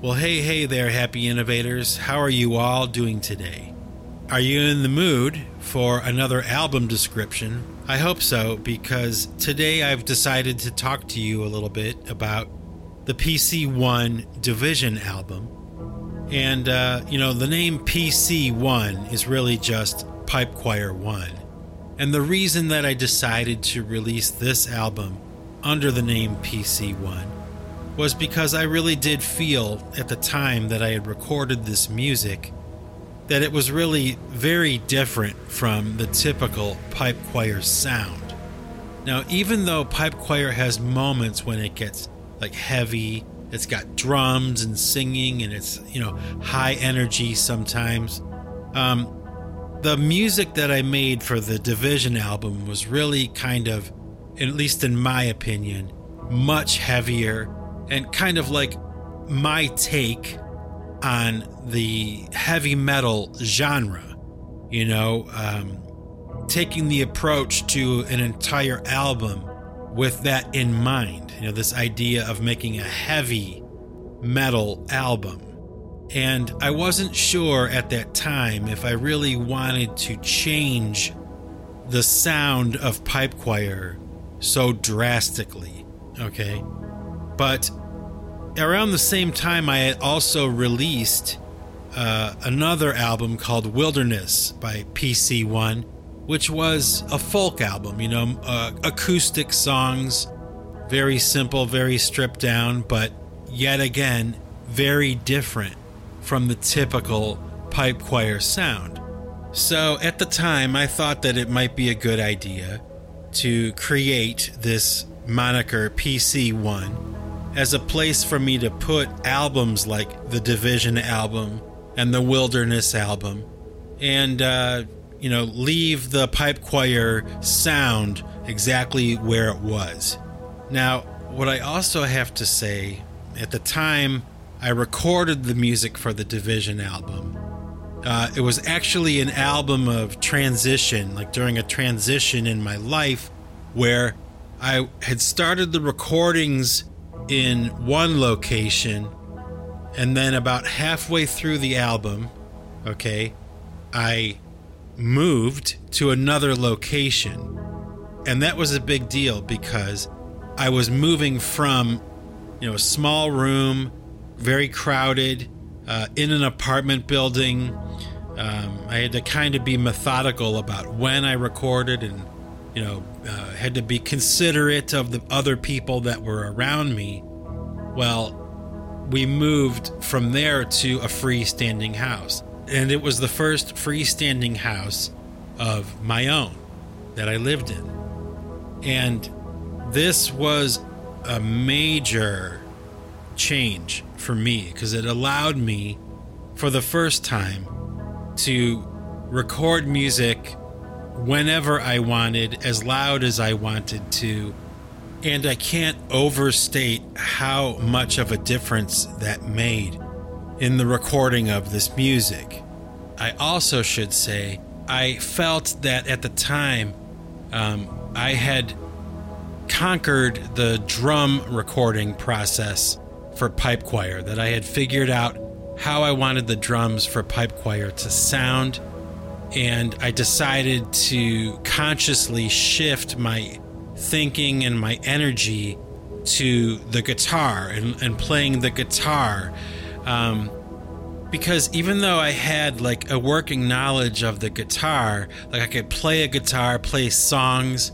Well, hey, hey there, happy innovators. How are you all doing today? Are you in the mood for another album description? I hope so, because today I've decided to talk to you a little bit about the PC1 Division album. And, uh, you know, the name PC1 is really just Pipe Choir 1. And the reason that I decided to release this album under the name PC1 was because I really did feel at the time that I had recorded this music that it was really very different from the typical pipe choir sound. Now, even though pipe choir has moments when it gets like heavy, it's got drums and singing and it's, you know, high energy sometimes. Um, the music that I made for the Division album was really kind of, at least in my opinion, much heavier and kind of like my take on the heavy metal genre. You know, um, taking the approach to an entire album with that in mind. You know, this idea of making a heavy metal album. And I wasn't sure at that time if I really wanted to change the sound of pipe choir so drastically. Okay. But around the same time, I had also released uh, another album called Wilderness by PC1, which was a folk album, you know, uh, acoustic songs, very simple, very stripped down, but yet again, very different from the typical pipe choir sound. So at the time, I thought that it might be a good idea to create this moniker PC1 as a place for me to put albums like the Division album and the Wilderness album and, uh, you know, leave the pipe choir sound exactly where it was. Now, what I also have to say, at the time I recorded the music for the Division album, uh, it was actually an album of transition, like during a transition in my life where I had started the recordings in one location, and then about halfway through the album, okay, I moved to another location. And that was a big deal because I was moving from, you know, a small room, very crowded, uh, in an apartment building. Um, I had to kind of be methodical about when I recorded and you know, uh, had to be considerate of the other people that were around me. Well, we moved from there to a freestanding house. And it was the first freestanding house of my own that I lived in. And this was a major change for me because it allowed me, for the first time, to record music whenever I wanted, as loud as I wanted to. And I can't overstate how much of a difference that made in the recording of this music. I also should say, I felt that at the time um, I had conquered the drum recording process for pipe choir, that I had figured out how I wanted the drums for pipe choir to sound and I decided to consciously shift my thinking and my energy to the guitar and, and playing the guitar. Um, because even though I had like a working knowledge of the guitar, like I could play a guitar, play songs,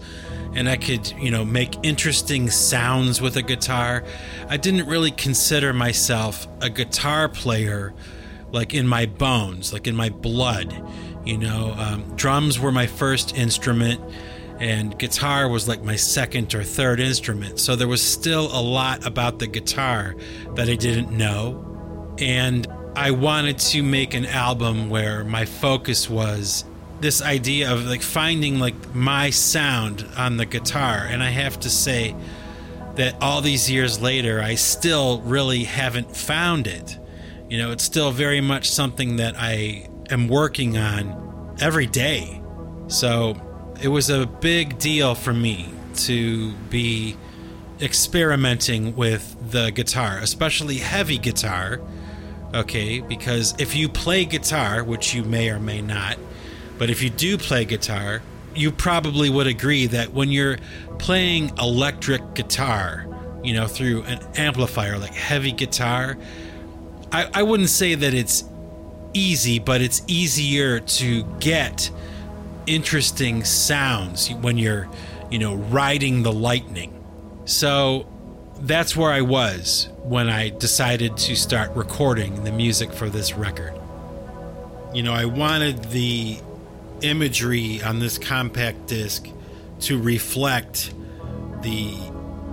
and I could, you know, make interesting sounds with a guitar, I didn't really consider myself a guitar player like in my bones, like in my blood. You know, um, drums were my first instrument, and guitar was like my second or third instrument. So there was still a lot about the guitar that I didn't know. And I wanted to make an album where my focus was this idea of like finding like my sound on the guitar. And I have to say that all these years later, I still really haven't found it. You know, it's still very much something that I am working on every day. So it was a big deal for me to be experimenting with the guitar, especially heavy guitar. Okay, because if you play guitar, which you may or may not, but if you do play guitar, you probably would agree that when you're playing electric guitar, you know, through an amplifier like heavy guitar, I, I wouldn't say that it's easy, but it's easier to get interesting sounds when you're, you know, riding the lightning. So that's where I was when I decided to start recording the music for this record. You know, I wanted the imagery on this compact disc to reflect the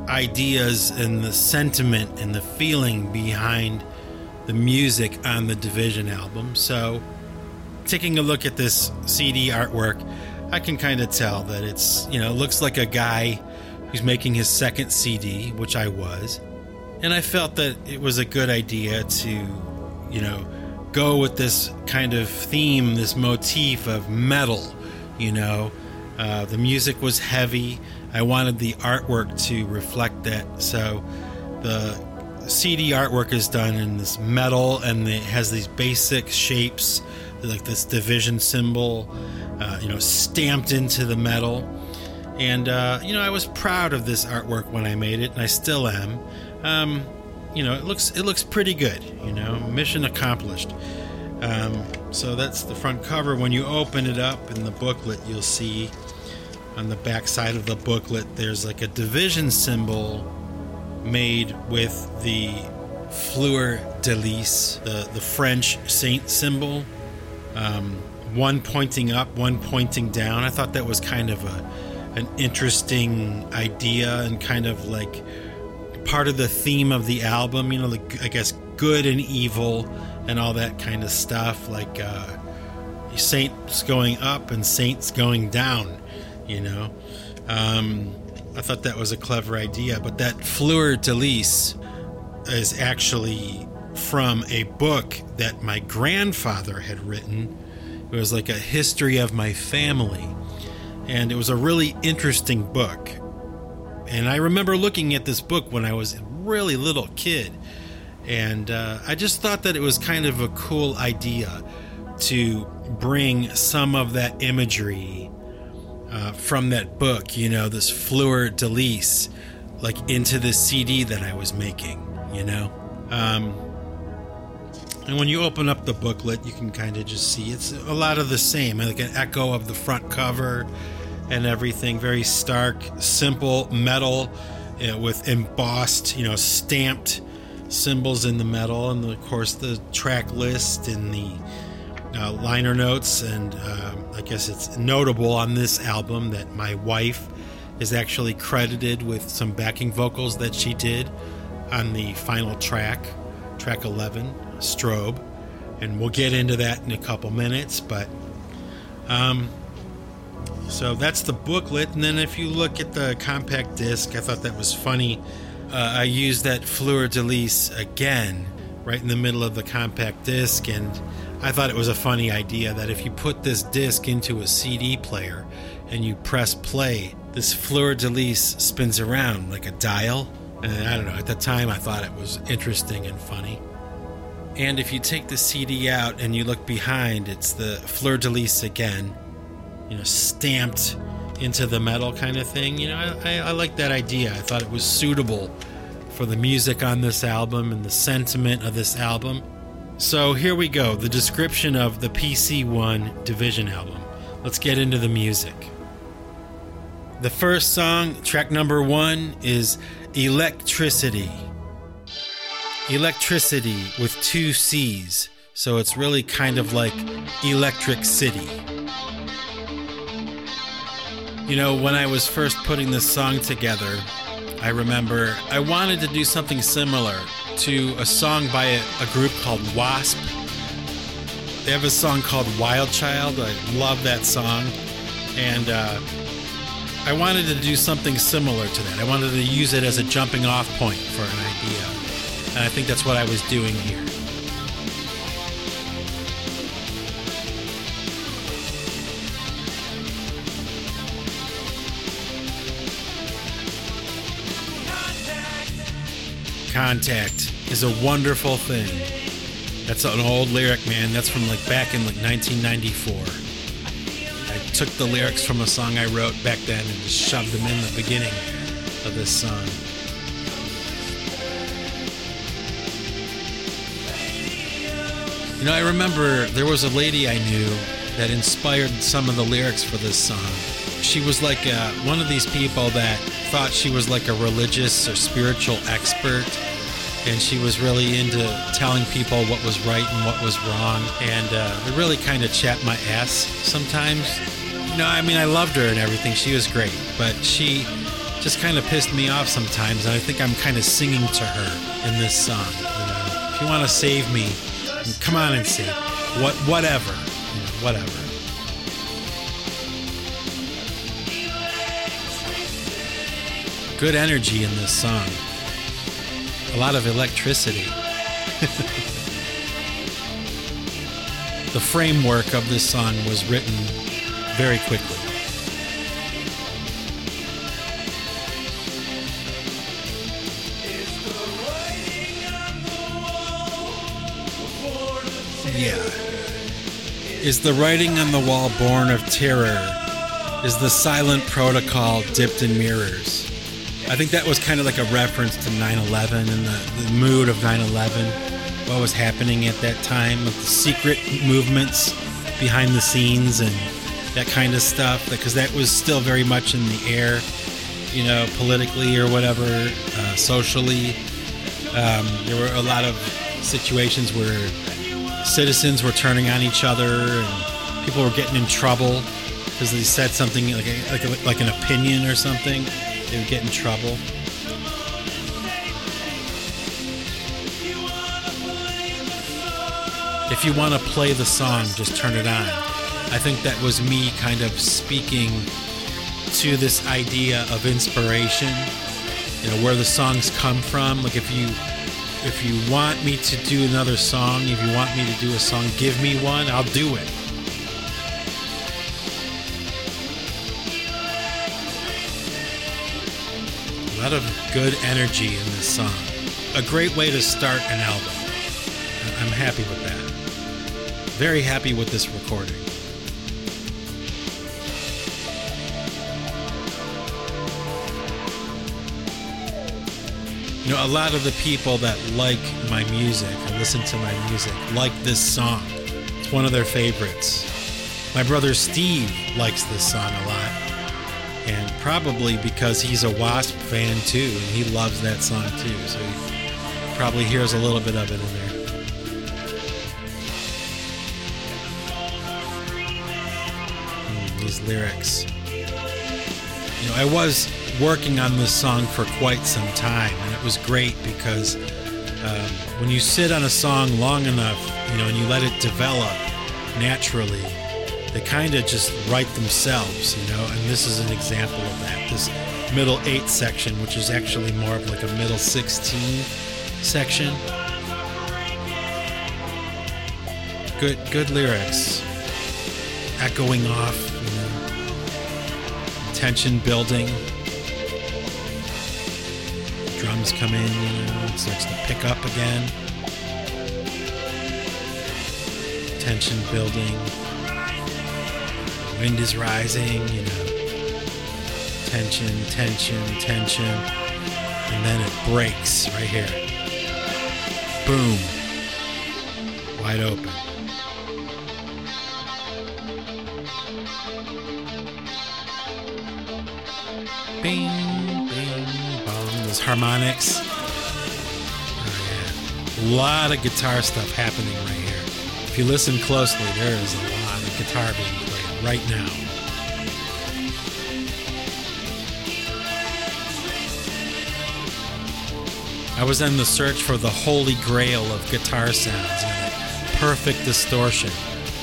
ideas and the sentiment and the feeling behind the music on the Division album. So, taking a look at this CD artwork, I can kind of tell that it's, you know, looks like a guy who's making his second CD, which I was. And I felt that it was a good idea to, you know, go with this kind of theme, this motif of metal, you know. Uh, the music was heavy. I wanted the artwork to reflect that. So the CD artwork is done in this metal and it has these basic shapes, like this division symbol, uh, you know, stamped into the metal. And, uh, you know, I was proud of this artwork when I made it, and I still am. Um, you know, it looks it looks pretty good. You know, mission accomplished. Um, so that's the front cover. When you open it up in the booklet, you'll see on the back side of the booklet there's like a division symbol made with the fleur de lis, the the French saint symbol. Um, one pointing up, one pointing down. I thought that was kind of a an interesting idea and kind of like part of the theme of the album. You know, like I guess good and evil and all that kind of stuff. Like uh, saints going up and saints going down. You know, um, I thought that was a clever idea. But that fleur de lis is actually from a book that my grandfather had written. It was like a history of my family. And it was a really interesting book. And I remember looking at this book when I was a really little kid. And uh, I just thought that it was kind of a cool idea to bring some of that imagery uh, from that book, you know, this fleur de lis, like into the CD that I was making, you know. Um, and when you open up the booklet, you can kind of just see it's a lot of the same, like an echo of the front cover and everything. Very stark, simple metal know, with embossed, you know, stamped symbols in the metal, and of course the track list and the uh, liner notes. And uh, I guess it's notable on this album that my wife is actually credited with some backing vocals that she did on the final track, track 11, Strobe. And we'll get into that in a couple minutes, but um, so that's the booklet. And then if you look at the compact disc, I thought that was funny. Uh, I used that fleur de lis again right in the middle of the compact disc. And I thought it was a funny idea that if you put this disc into a CD player and you press play, this fleur de lis spins around like a dial. And I don't know, at the time I thought it was interesting and funny. And if you take the CD out and you look behind, it's the fleur de lis again, you know, stamped into the metal kind of thing. You know, I, I, I like that idea. I thought it was suitable for the music on this album and the sentiment of this album. So here we go the description of the PC1 Division album. Let's get into the music. The first song, track number one, is Electricity. Electricity with two C's, so it's really kind of like Electric City. You know, when I was first putting this song together, I remember I wanted to do something similar to a song by a, a, group called Wasp. They have a song called Wild Child. I love that song. And uh, I wanted to do something similar to that. I wanted to use it as a jumping off point for an idea. And I think that's what I was doing here. Contact is a wonderful thing. That's an old lyric, man. That's from like back in like 1994. I took the lyrics from a song I wrote back then and just shoved them in the beginning of this song. You know, I remember there was a lady I knew that inspired some of the lyrics for this song. She was like uh, one of these people that thought she was like a religious or spiritual expert. And she was really into telling people what was right and what was wrong. And uh, it really kind of chapped my ass sometimes. No, I mean, I loved her and everything. She was great. But she just kind of pissed me off sometimes. And I think I'm kind of singing to her in this song. You know, if you want to save me, Come on and see. What, whatever. whatever. Good energy in this song. A lot of electricity. the framework of this song was written very quickly. Yeah. Is the writing on the wall born of terror? Is the silent protocol dipped in mirrors? I think that was kind of like a reference to 9 11 and the, the mood of 9 11, what was happening at that time, with the secret movements behind the scenes and that kind of stuff, because that was still very much in the air, you know, politically or whatever, uh, socially. Um, there were a lot of situations where citizens were turning on each other and people were getting in trouble because they said something like a, like, a, like an opinion or something. They would get in trouble. If you want to play the song, just turn it on. I think that was me kind of speaking to this idea of inspiration, you know, where the songs come from. Like if you if you want me to do another song, if you want me to do a song, give me one, I'll do it. A lot of good energy in this song. A great way to start an album. I'm happy with that. Very happy with this recording. You know, a lot of the people that like my music or listen to my music like this song. It's one of their favorites. My brother Steve likes this song a lot. Probably because he's a Wasp fan too, and he loves that song too. So he probably hears a little bit of it in there. Mm, these lyrics. You know, I was working on this song for quite some time, and it was great because um, when you sit on a song long enough, you know, and you let it develop naturally, they kind of just write themselves, you know. And this is an example of that. This middle eight section, which is actually more of like a middle 16 section. Good, good lyrics, echoing off, you know, tension building drums come in, you know, it starts to pick up again. Tension building. Wind is rising, you know. Tension, tension, tension. And then it breaks right here. Boom. Wide open. Bing, bing, bong. Those harmonics. Oh, yeah. A lot of guitar stuff happening right here. If you listen closely, there is a lot of guitar being right now. I was in the search for the holy grail of guitar sounds, that perfect distortion.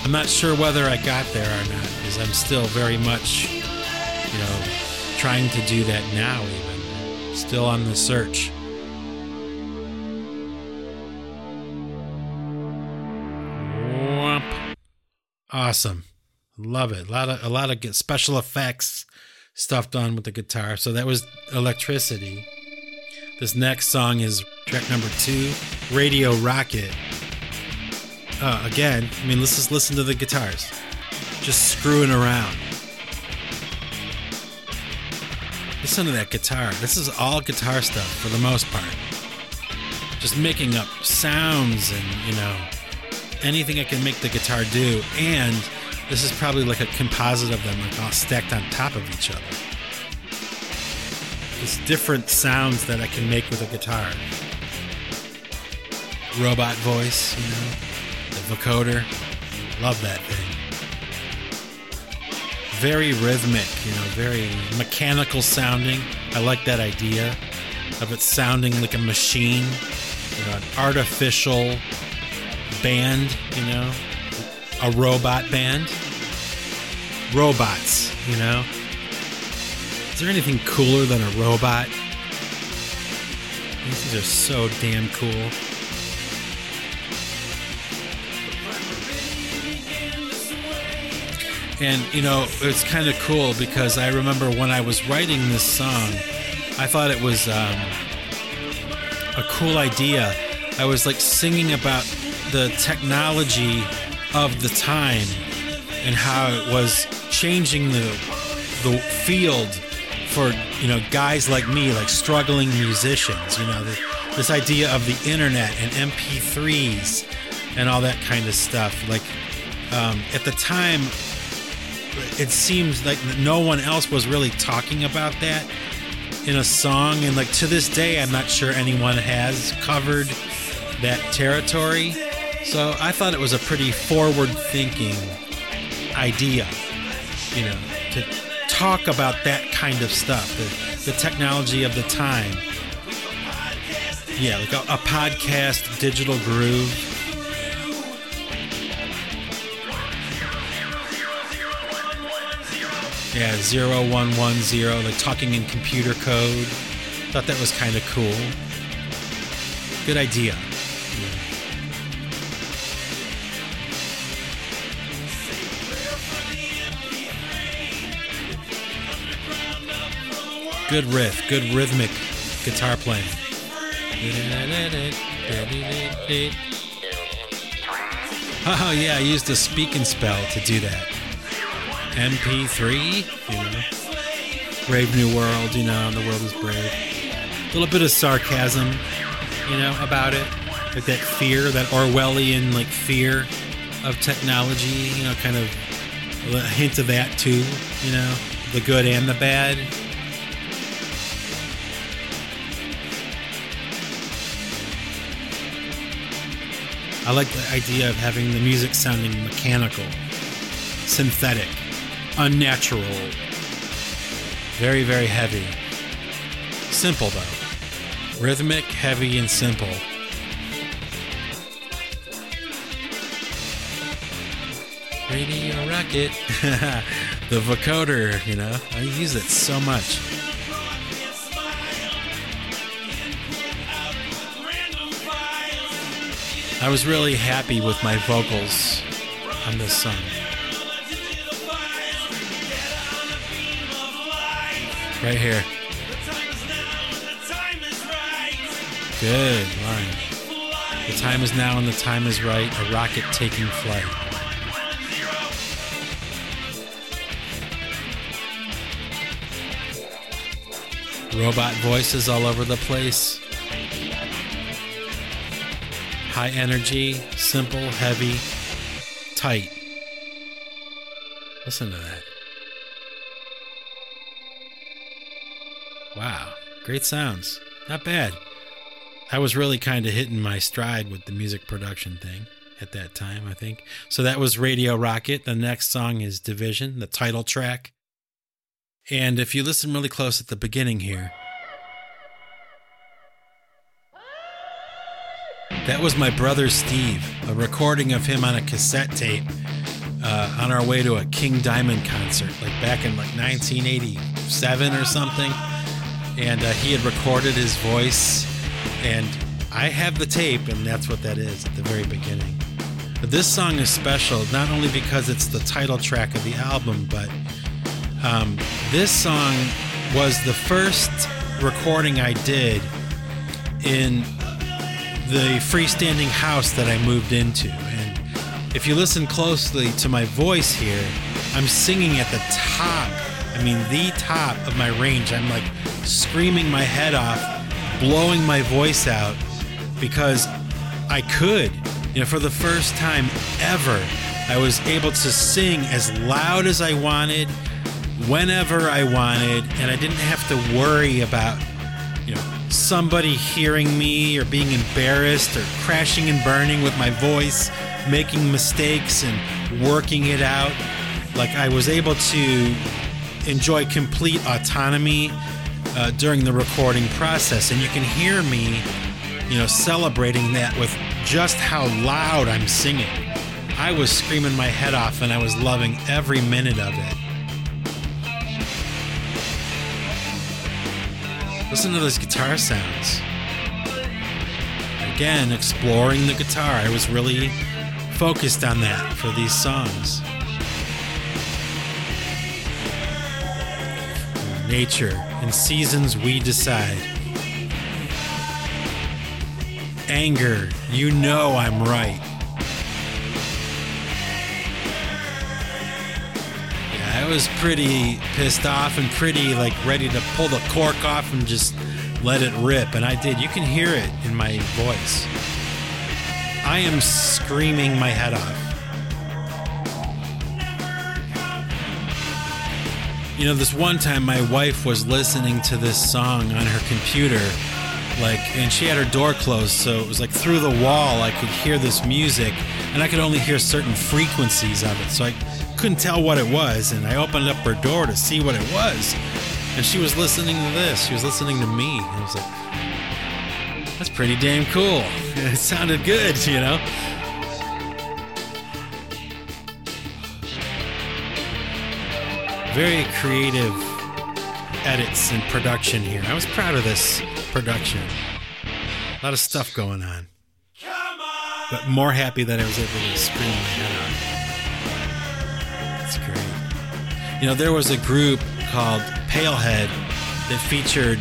I'm not sure whether I got there or not, because I'm still very much, you know, trying to do that now, even. Still on the search. Awesome. Love it. A lot of a lot of special effects stuff done with the guitar. So that was electricity. This next song is track number two, Radio Rocket. Uh, again, I mean, let's just listen to the guitars. Just screwing around. Listen to that guitar. This is all guitar stuff for the most part. Just making up sounds and, you know, anything I can make the guitar do. And this is probably like a composite of them, like all stacked on top of each other. There's different sounds that I can make with a guitar. Robot voice, you know, the vocoder. Love that thing. Very rhythmic, you know, very mechanical sounding. I like that idea of it sounding like a machine, you know, an artificial band, you know, a robot band. Robots, you know. Is there anything cooler than a robot? These are so damn cool. And, you know, it's kind of cool because I remember when I was writing this song, I thought it was um, a cool idea. I was like singing about the technology of the time and how it was changing the the field for you know guys like me, like struggling musicians. You know, the, this idea of the internet and MP3s and all that kind of stuff. Like um, at the time, it seems like no one else was really talking about that in a song, and like to this day, I'm not sure anyone has covered that territory. So I thought it was a pretty forward-thinking idea, you know, to talk about that kind of stuff, the, the technology of the time. Yeah, like a, a podcast, digital groove. Yeah, 0110, like talking in computer code. Thought that was kind of cool. Good idea. Good riff, good rhythmic guitar playing. Oh yeah, I used a speak and spell to do that. MP3, you know. Brave New World, you know, the world is brave. A little bit of sarcasm, you know, about it. Like that fear, that Orwellian like fear of technology, you know, kind of a hint of that too, you know, the good and the bad. I like the idea of having the music sounding mechanical, synthetic, unnatural, very, very heavy. Simple though. Rhythmic, heavy, and simple. Radio Rocket. the vocoder, you know, I use it so much. I was really happy with my vocals on this song. Right here. Good line. The time is now and the time is right. A rocket taking flight. Robot voices all over the place. High energy, simple, heavy, tight. Listen to that. Wow, great sounds. Not bad. I was really kind of hitting my stride with the music production thing at that time, I think. So that was Radio Rocket. The next song is Division, the title track. And if you listen really close at the beginning here, that was my brother Steve, a recording of him on a cassette tape uh, on our way to a King Diamond concert, like back in like 1987 or something. And uh, he had recorded his voice, and I have the tape, and that's what that is at the very beginning. But this song is special not only because it's the title track of the album, but um, this song was the first recording I did in the freestanding house that I moved into. And if you listen closely to my voice here, I'm singing at the top. I mean, the top of my range. I'm like screaming my head off, blowing my voice out because I could. You know, for the first time ever, I was able to sing as loud as I wanted, whenever I wanted, and I didn't have to worry about, you know, somebody hearing me or being embarrassed or crashing and burning with my voice, making mistakes and working it out. Like I was able to enjoy complete autonomy uh, during the recording process, and you can hear me, you know, celebrating that with just how loud I'm singing. I was screaming my head off, and I was loving every minute of it. Listen to those guitar sounds. Again, exploring the guitar. I was really focused on that for these songs. Nature. and seasons we decide. Anger. You know I'm right. I was pretty pissed off and pretty like ready to pull the cork off and just let it rip. And I did. You can hear it in my voice. I am screaming my head off. You know, this one time my wife was listening to this song on her computer, like, and she had her door closed, so it was like through the wall I could hear this music, and I could only hear certain frequencies of it, so I couldn't tell what it was. And I opened up her door to see what it was, and she was listening to this. She was listening to me. I was like, that's pretty damn cool. It sounded good, you know? Very creative edits and production here. I was proud of this production. A lot of stuff going on. But more happy that I was able to scream my head You know, there was a group called Pailhead that featured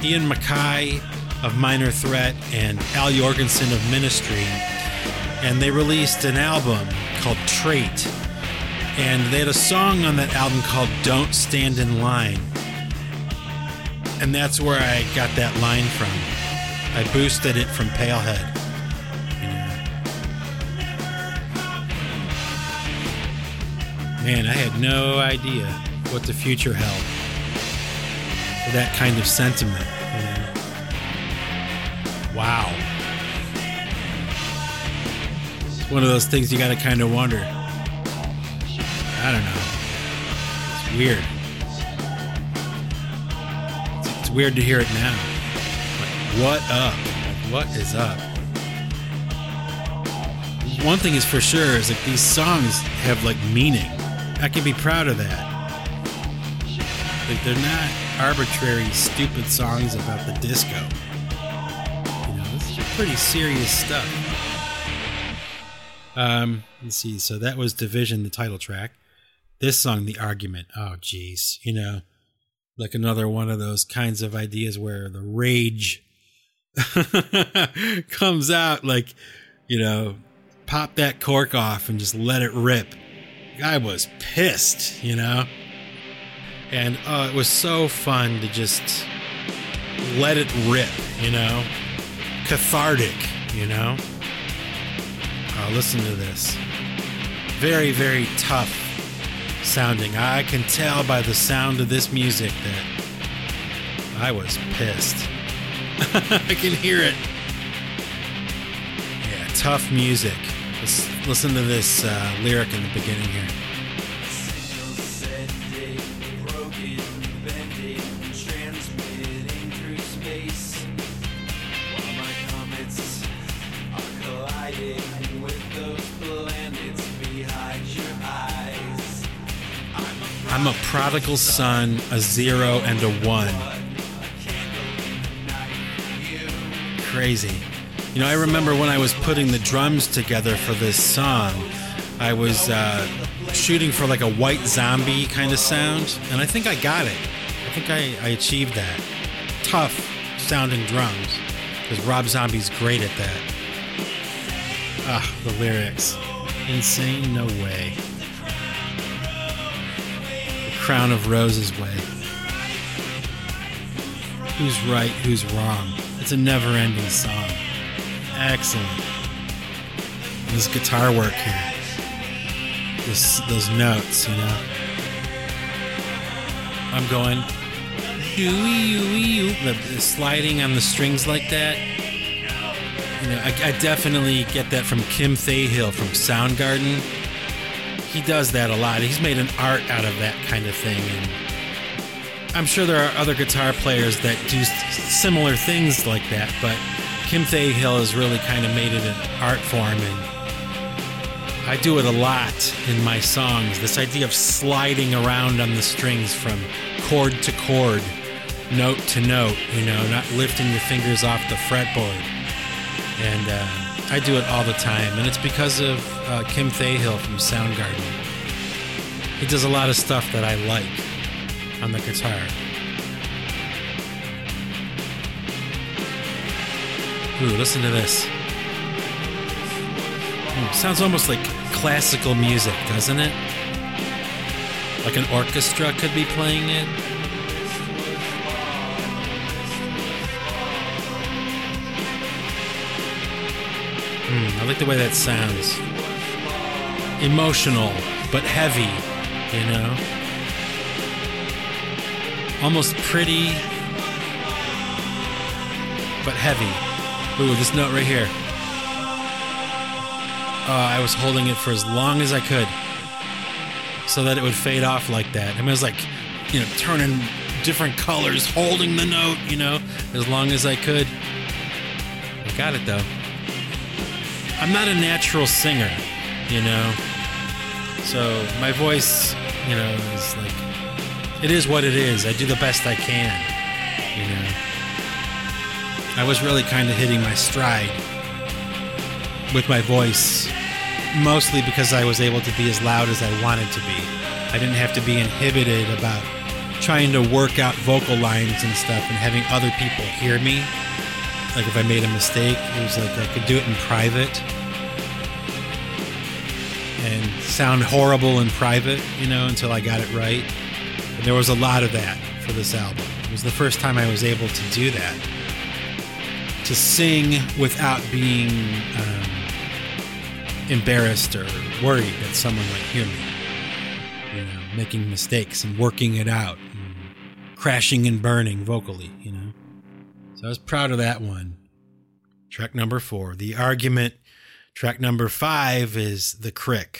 Ian MacKaye of Minor Threat and Al Jourgensen of Ministry. And they released an album called Trait. And they had a song on that album called Don't Stand in Line. And that's where I got that line from. I boosted it from Pailhead. Man, I had no idea what the future held for that kind of sentiment. You know? Wow. It's one of those things you got to kind of wonder. I don't know. It's weird. It's, weird to hear it now. What up? Like, what is up? One thing is for sure is like these songs have like meaning. I can be proud of that. Like they're not arbitrary, stupid songs about the disco. You know, this is pretty serious stuff. Um, let's see. So that was Division, the title track. This song, The Argument. Oh, geez. You know, like another one of those kinds of ideas where the rage comes out. Like, you know, pop that cork off and just let it rip. I was pissed, you know? And uh, it was so fun to just let it rip, you know? Cathartic, you know? Oh, listen to this. Very, very tough sounding. I can tell by the sound of this music that I was pissed. I can hear it. Yeah, tough music. Listen to this uh, lyric in the beginning here. I'm a prodigal son, a zero, and a one. Crazy. You know, I remember when I was putting the drums together for this song, I was uh, shooting for like a white zombie kind of sound, and I think I got it. I think I, I achieved that. Tough sounding drums. because Rob Zombie's great at that. Ah, the lyrics. Insane? No way. The Crown of Roses way. Who's right, who's wrong? It's a never ending song. Excellent. This guitar work here. This, those notes, you know. I'm going the, the sliding on the strings like that. You know, I, I definitely get that from Kim Thayil from Soundgarden. He does that a lot. He's made an art out of that kind of thing, and I'm sure there are other guitar players that do similar things like that. But Kim Thayil has really kind of made it an art form, and I do it a lot in my songs. This idea of sliding around on the strings from chord to chord note to note, you know, not lifting your fingers off the fretboard. And uh, I do it all the time, and it's because of uh, Kim Thayil from Soundgarden. He does a lot of stuff that I like on the guitar. Ooh, listen to this. Ooh, sounds almost like classical music, doesn't it? Like an orchestra could be playing it. Mm, I like the way that sounds. Emotional, but heavy, you know? Almost pretty, but heavy. Ooh, this note right here. Uh, I was holding it for as long as I could so that it would fade off like that. I mean, it was like, you know, turning different colors, holding the note, you know, as long as I could. I got it though. I'm not a natural singer, you know. So my voice, you know, is like it is what it is. I do the best I can. I was really kind of hitting my stride with my voice, mostly because I was able to be as loud as I wanted to be. I didn't have to be inhibited about trying to work out vocal lines and stuff and having other people hear me like if I made a mistake, it was like I could do it in private and sound horrible in private, you know, until I got it right. And there was a lot of that for this album. It was the first time I was able to do that. To sing without being um, embarrassed or worried that someone might hear me. You know, making mistakes and working it out, and crashing and burning vocally, you know. So I was proud of that one. Track number four, The Argument. Track number five is The Krik.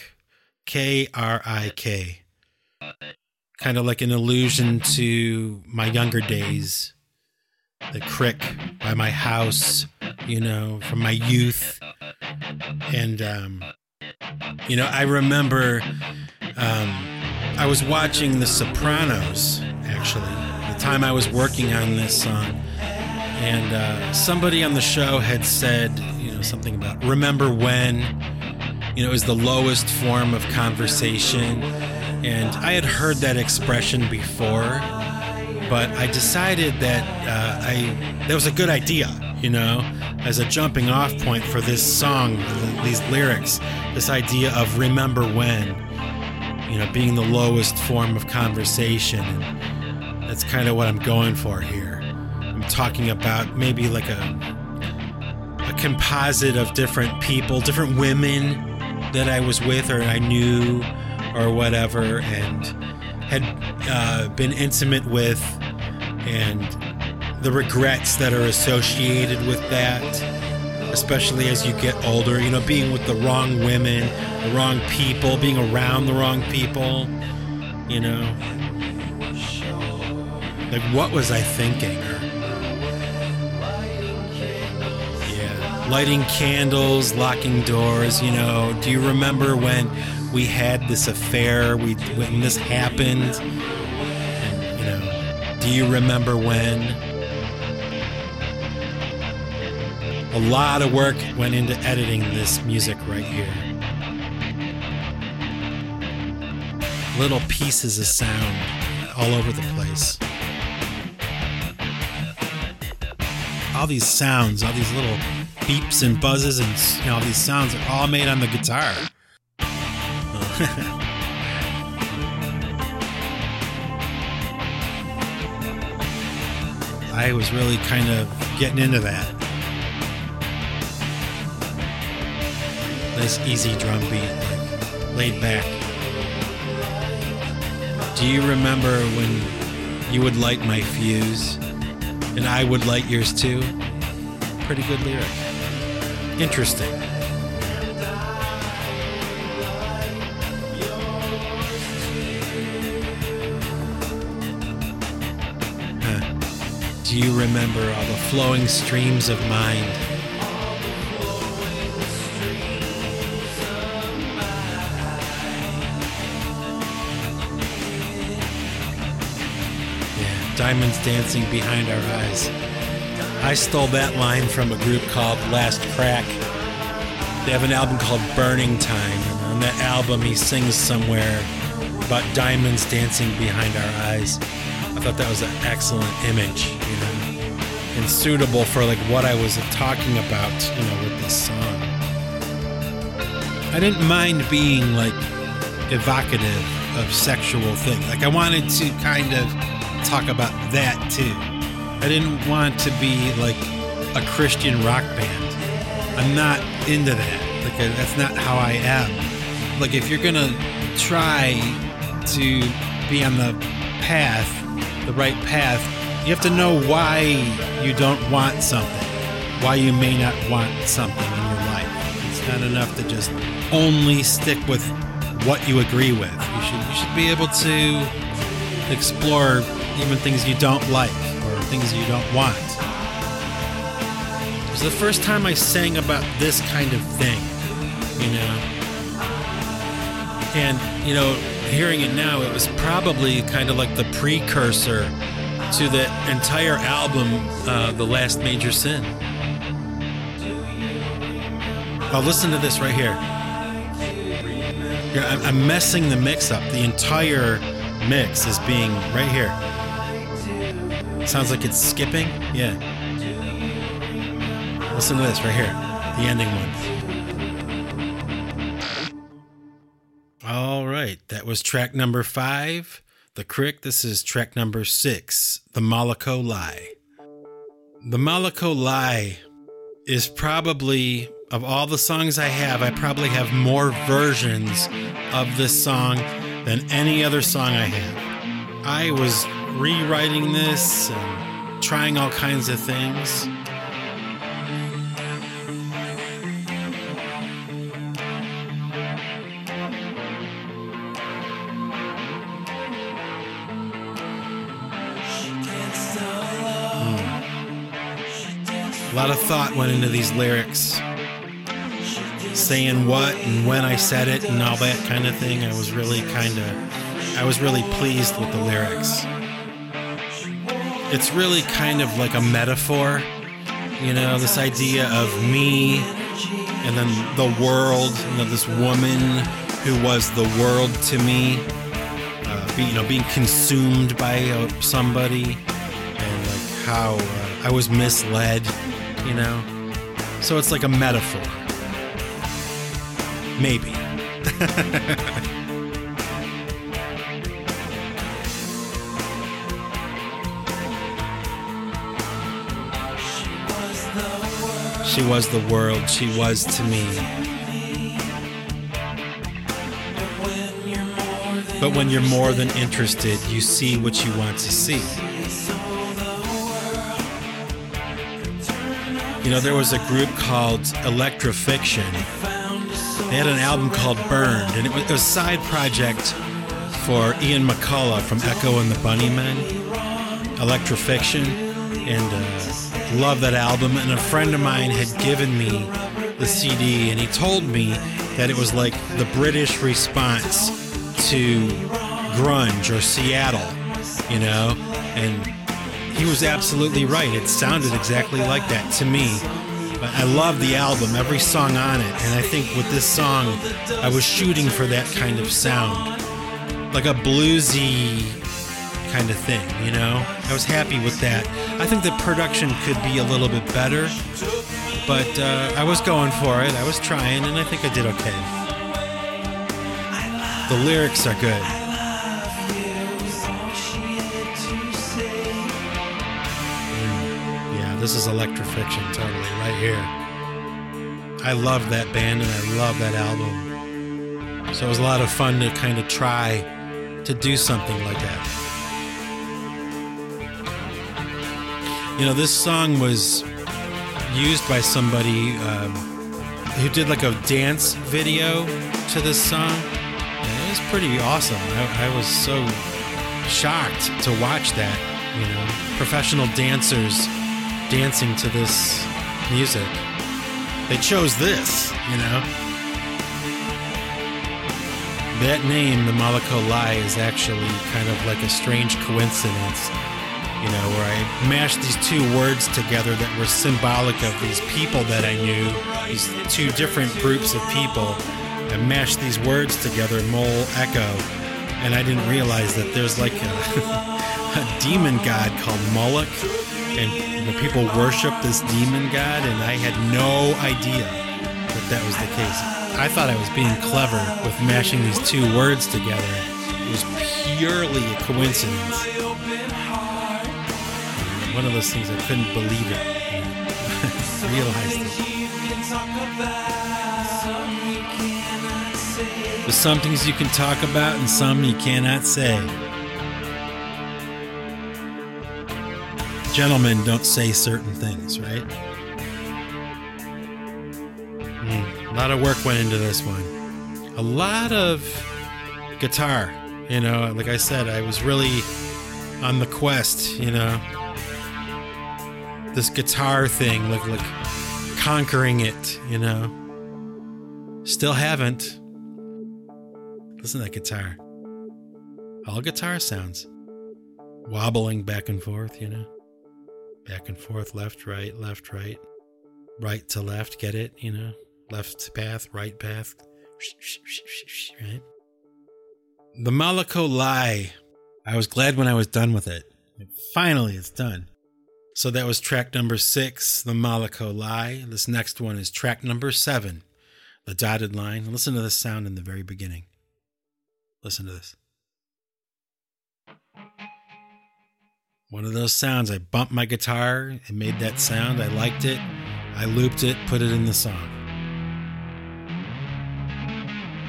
K R I K. Kind of like an allusion to my younger days. The Crick by my house, you know, from my youth. And, um, you know, I remember um, I was watching The Sopranos, actually, the time I was working on this song and uh, somebody on the show had said, you know, something about remember when, you know, is the lowest form of conversation. And I had heard that expression before, but I decided that uh, I that was a good idea, you know, as a jumping off point for this song, these lyrics, this idea of remember when, you know, being the lowest form of conversation. And that's kind of what I'm going for here. I'm talking about maybe like a a composite of different people, different women that I was with or I knew or whatever, and had uh, been intimate with, and the regrets that are associated with that, especially as you get older. You know, being with the wrong women, the wrong people, being around the wrong people. You know, like what was I thinking? Or lighting candles, locking doors. You know, do you remember when we had this affair? We when this happened. And, you know, do you remember when? A lot of work went into editing this music right here. Little pieces of sound all over the place. all these sounds, all these little beeps and buzzes, and you know, all these sounds are all made on the guitar. I was really kind of getting into that. Nice easy drum beat, like laid back. Do you remember when you would light my fuse and I would light yours too? Pretty good lyric. Interesting. Do you remember all the flowing streams of mind? Yeah, diamonds dancing behind our eyes. I stole that line from a group called Last Crack. They have an album called Burning Time, and on that album he sings somewhere about diamonds dancing behind our eyes. Thought that was an excellent image, you know, and suitable for like what I was talking about, you know, with this song. I didn't mind being like evocative of sexual things. Like I wanted to kind of talk about that too. I didn't want to be like a Christian rock band. I'm not into that. Like that's not how I am. Like if you're gonna try to be on the path, the right path, you have to know why you don't want something, why you may not want something in your life. It's not enough to just only stick with what you agree with. You should you should be able to explore even things you don't like or things you don't want. It was the first time I sang about this kind of thing, you know. And, you know, hearing it now, it was probably kind of like the precursor to the entire album, uh, The Last Major Sin. Oh, listen to this right here. I'm messing the mix up. The entire mix is being right here. Sounds like it's skipping. Yeah. Listen to this right here. The ending one. That was track number five, The Krik. This is track number six, The Moloko Lie. The Moloko Lie is probably, of all the songs I have, I probably have more versions of this song than any other song I have. I was rewriting this and trying all kinds of things. Thought went into these lyrics. Saying what and when I said it and all that kind of thing. I was really kind of I was really pleased with the lyrics. It's really kind of like a metaphor, you know, this idea of me and then the world, you know, this woman who was the world to me, uh, be, you know, being consumed by uh, somebody, and like how uh, I was misled, you know. So it's like a metaphor. Maybe. She was the world, she was to me. But when you're more than interested, you see what you want to see. You know, there was a group called Electrafixion. They had an album called Burned, and it was a side project for Ian McCulloch from Echo and the Bunnymen. Electrafixion. And, uh, love that album and a friend of mine had given me the CD and he told me that it was like the British response to grunge or Seattle, you know? And he was absolutely right. It sounded exactly like that to me. But I love the album, every song on it, and I think with this song I was shooting for that kind of sound. Like a bluesy kind of thing, you know? I was happy with that. I think the production could be a little bit better, but uh, I was going for it. I was trying, and I think I did okay. The lyrics are good. This is Electrafixion, totally, right here. I love that band and I love that album. So it was a lot of fun to kind of try to do something like that. You know, this song was used by somebody um, who did like a dance video to this song. And it was pretty awesome. I, I was so shocked to watch that. You know, professional dancers dancing to this music. They chose this, you know. That name, the Moloko Lie, is actually kind of like a strange coincidence, you know, where I mashed these two words together that were symbolic of these people that I knew, these two different groups of people. I mashed these words together, Mole Echo, and I didn't realize that there's like a, a demon god called Moloch, and people worship this demon god, and I had no idea that that was the case. I thought I was being clever with mashing these two words together. It was purely a coincidence. One of those things I couldn't believe it. Realized it. There's some things you can talk about and some you cannot say. Gentlemen don't say certain things, right? Mm, a lot of work went into this one. A lot of guitar, you know, like I said, I was really on the quest, you know. This guitar thing, like like conquering it, you know. Still haven't. Listen to that guitar. All guitar sounds. Wobbling back and forth, you know. Back and forth, left, right, left, right. Right to left, get it, you know. Left path, right path. Right? The Moloko Lie. I was glad when I was done with it. Finally, it's done. So that was track number six, The Moloko Lie. This next one is track number seven, The Dotted Line. Listen to the sound in the very beginning. Listen to this. One of those sounds. I bumped my guitar, it made that sound. I liked it. I looped it, put it in the song.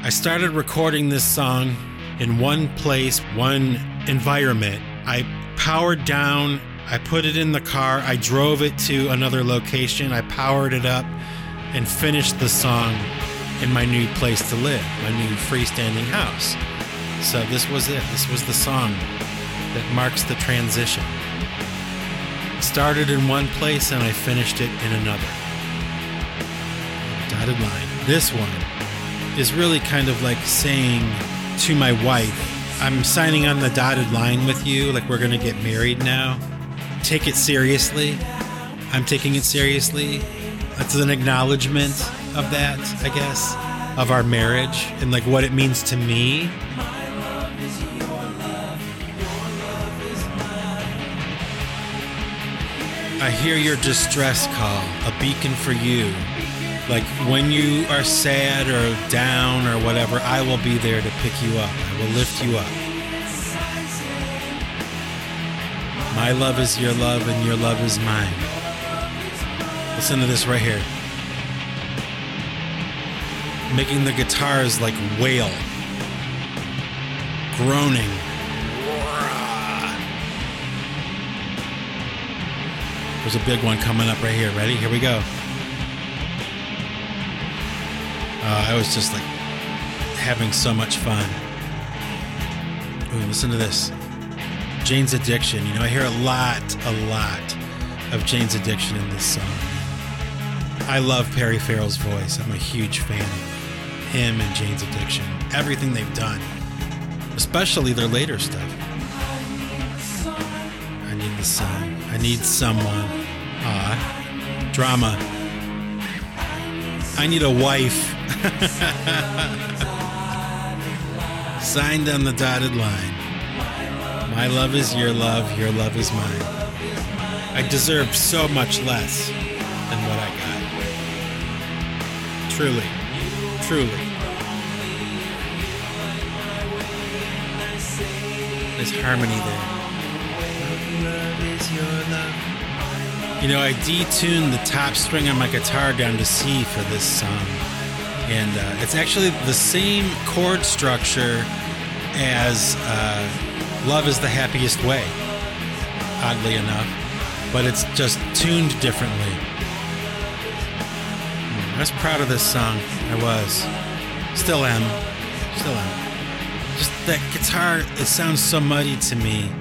I started recording this song in one place, one environment. I powered down, I put it in the car, I drove it to another location, I powered it up, and finished the song in my new place to live, my new freestanding house. So this was it. This was the song that marks the transition. Started in one place and I finished it in another. Dotted line. This one is really kind of like saying to my wife, I'm signing on the dotted line with you, like we're going to get married now. Take it seriously. I'm taking it seriously. That's an acknowledgement of that, I guess, of our marriage and like what it means to me. I hear your distress call, a beacon for you. Like when you are sad or down or whatever, I will be there to pick you up. I will lift you up. My love is your love and your love is mine. Listen to this right here. Making the guitars like wail, groaning. There's a big one coming up right here. Ready? Here we go. Uh, I was just like having so much fun. Ooh, listen to this. Jane's Addiction. You know, I hear a lot, a lot of Jane's Addiction in this song. I love Perry Farrell's voice. I'm a huge fan of him and Jane's Addiction. Everything they've done, especially their later stuff. I need the sun. I need someone. Ah, drama. I need a wife. Signed on the dotted line. My love is your love, your love is mine. I deserved so much less than what I got. Truly, truly. There's harmony there. You know, I detuned the top string on my guitar down to C for this song. And uh, it's actually the same chord structure as uh, Love is the Happiest Way, oddly enough. But it's just tuned differently. I was proud of this song. I was. Still am. Still am just that guitar, it sounds so muddy to me.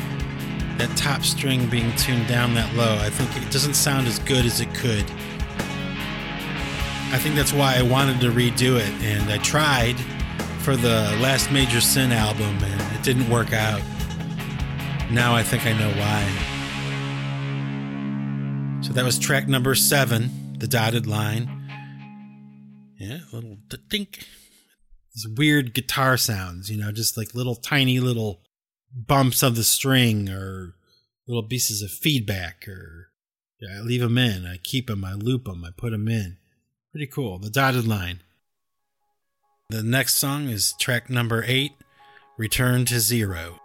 That top string being tuned down that low, I think it doesn't sound as good as it could. I think that's why I wanted to redo it, and I tried for the last Major Sin album, and it didn't work out. Now I think I know why. So that was track number seven, The Dotted Line. Yeah, a little dink these weird guitar sounds, you know, just like little tiny little bumps of the string or little pieces of feedback or I leave them in, I keep them, I loop them, I put them in. Pretty cool. The dotted line. The next song is track number 8, Return to Zero.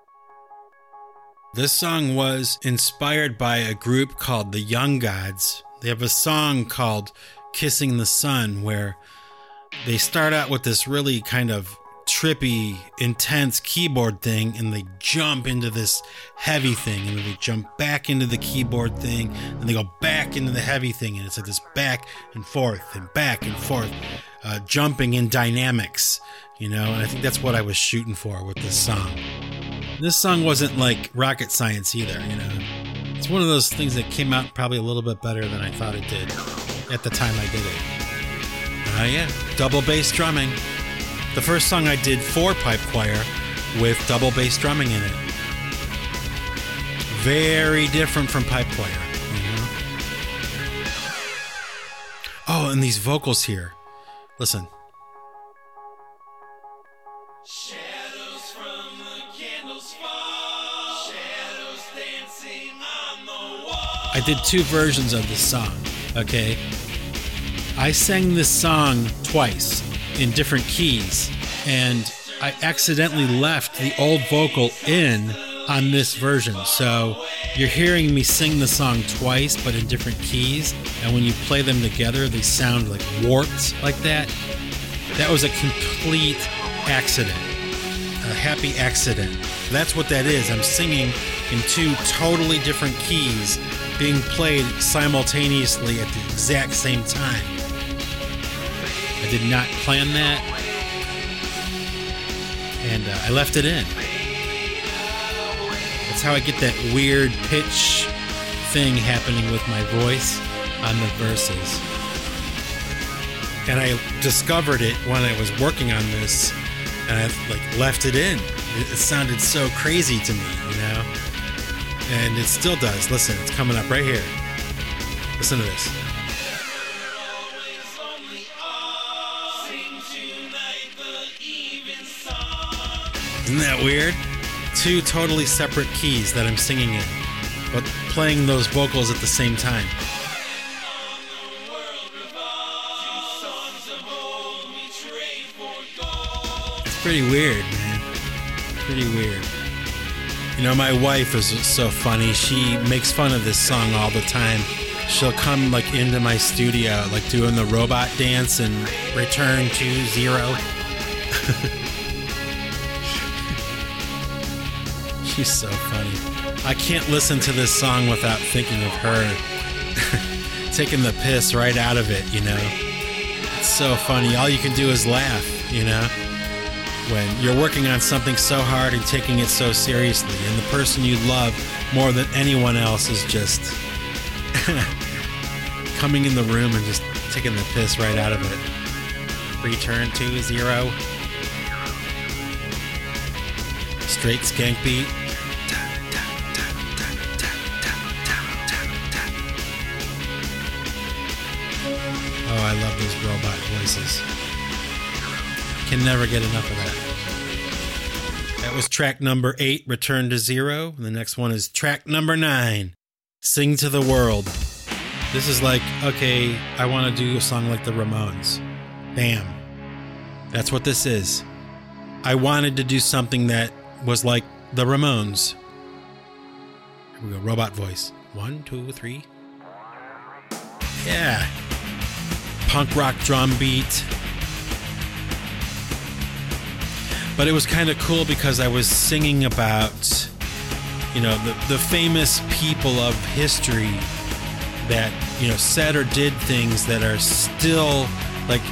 This song was inspired by a group called the Young Gods. They have a song called Kissing the Sun where they start out with this really kind of trippy, intense keyboard thing, and they jump into this heavy thing, and then they jump back into the keyboard thing, and they go back into the heavy thing, and it's like this back and forth and back and forth, uh, jumping in dynamics, you know. And I think that's what I was shooting for with this song. This song wasn't like rocket science either, you know. It's one of those things that came out probably a little bit better than I thought it did at the time I did it. Oh, yeah. Double bass drumming. The first song I did for Pipe Choir with double bass drumming in it. Very different from Pipe Choir. You know? Oh, and these vocals here. Listen. I did two versions of this song, okay? I sang this song twice in different keys, and I accidentally left the old vocal in on this version. So you're hearing me sing the song twice, but in different keys. And when you play them together, they sound like warped like that. That was a complete accident, a happy accident. That's what that is. I'm singing in two totally different keys being played simultaneously at the exact same time. I did not plan that, and uh, I left it in. That's how I get that weird pitch thing happening with my voice on the verses. And I discovered it when I was working on this, and I like left it in. It, it sounded so crazy to me, you know. And it still does. Listen, it's coming up right here. Listen to this. Isn't that weird? Two totally separate keys that I'm singing in, but playing those vocals at the same time. It's pretty weird, man. Pretty weird. You know, my wife is so funny. She makes fun of this song all the time. She'll come like into my studio, like doing the robot dance and return to zero. She's so funny. I can't listen to this song without thinking of her taking the piss right out of it, you know? It's so funny. All you can do is laugh, you know? When you're working on something so hard and taking it so seriously, and the person you love more than anyone else is just coming in the room and just taking the piss right out of it. Return to zero. Straight skank beat. I love those robot voices. Can never get enough of that. That was track number eight, Return to Zero. And the next one is track number nine, Sing to the World. This is like, okay, I want to do a song like the Ramones. Bam. That's what this is. I wanted to do something that was like the Ramones. Here we go, robot voice. One, two, three. Yeah. Punk rock drum beat. But it was kind of cool because I was singing about, you know, the, the famous people of history that, you know, said or did things that are still like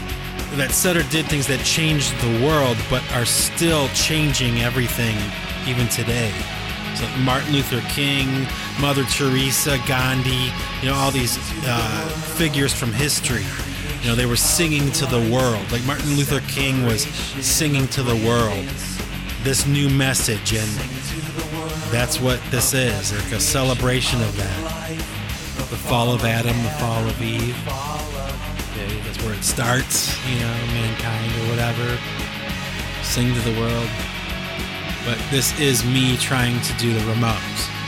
that said or did things that changed the world, but are still changing everything even today. So Martin Luther King, Mother Teresa, Gandhi, you know, all these uh, figures from history. You know, they were singing to the world. Like Martin Luther King was singing to the world this new message, and that's what this is. Like a celebration of that. The fall of Adam, the fall of Eve that's where it starts, you know, mankind or whatever. Sing to the world. But this is me trying to do the Ramones.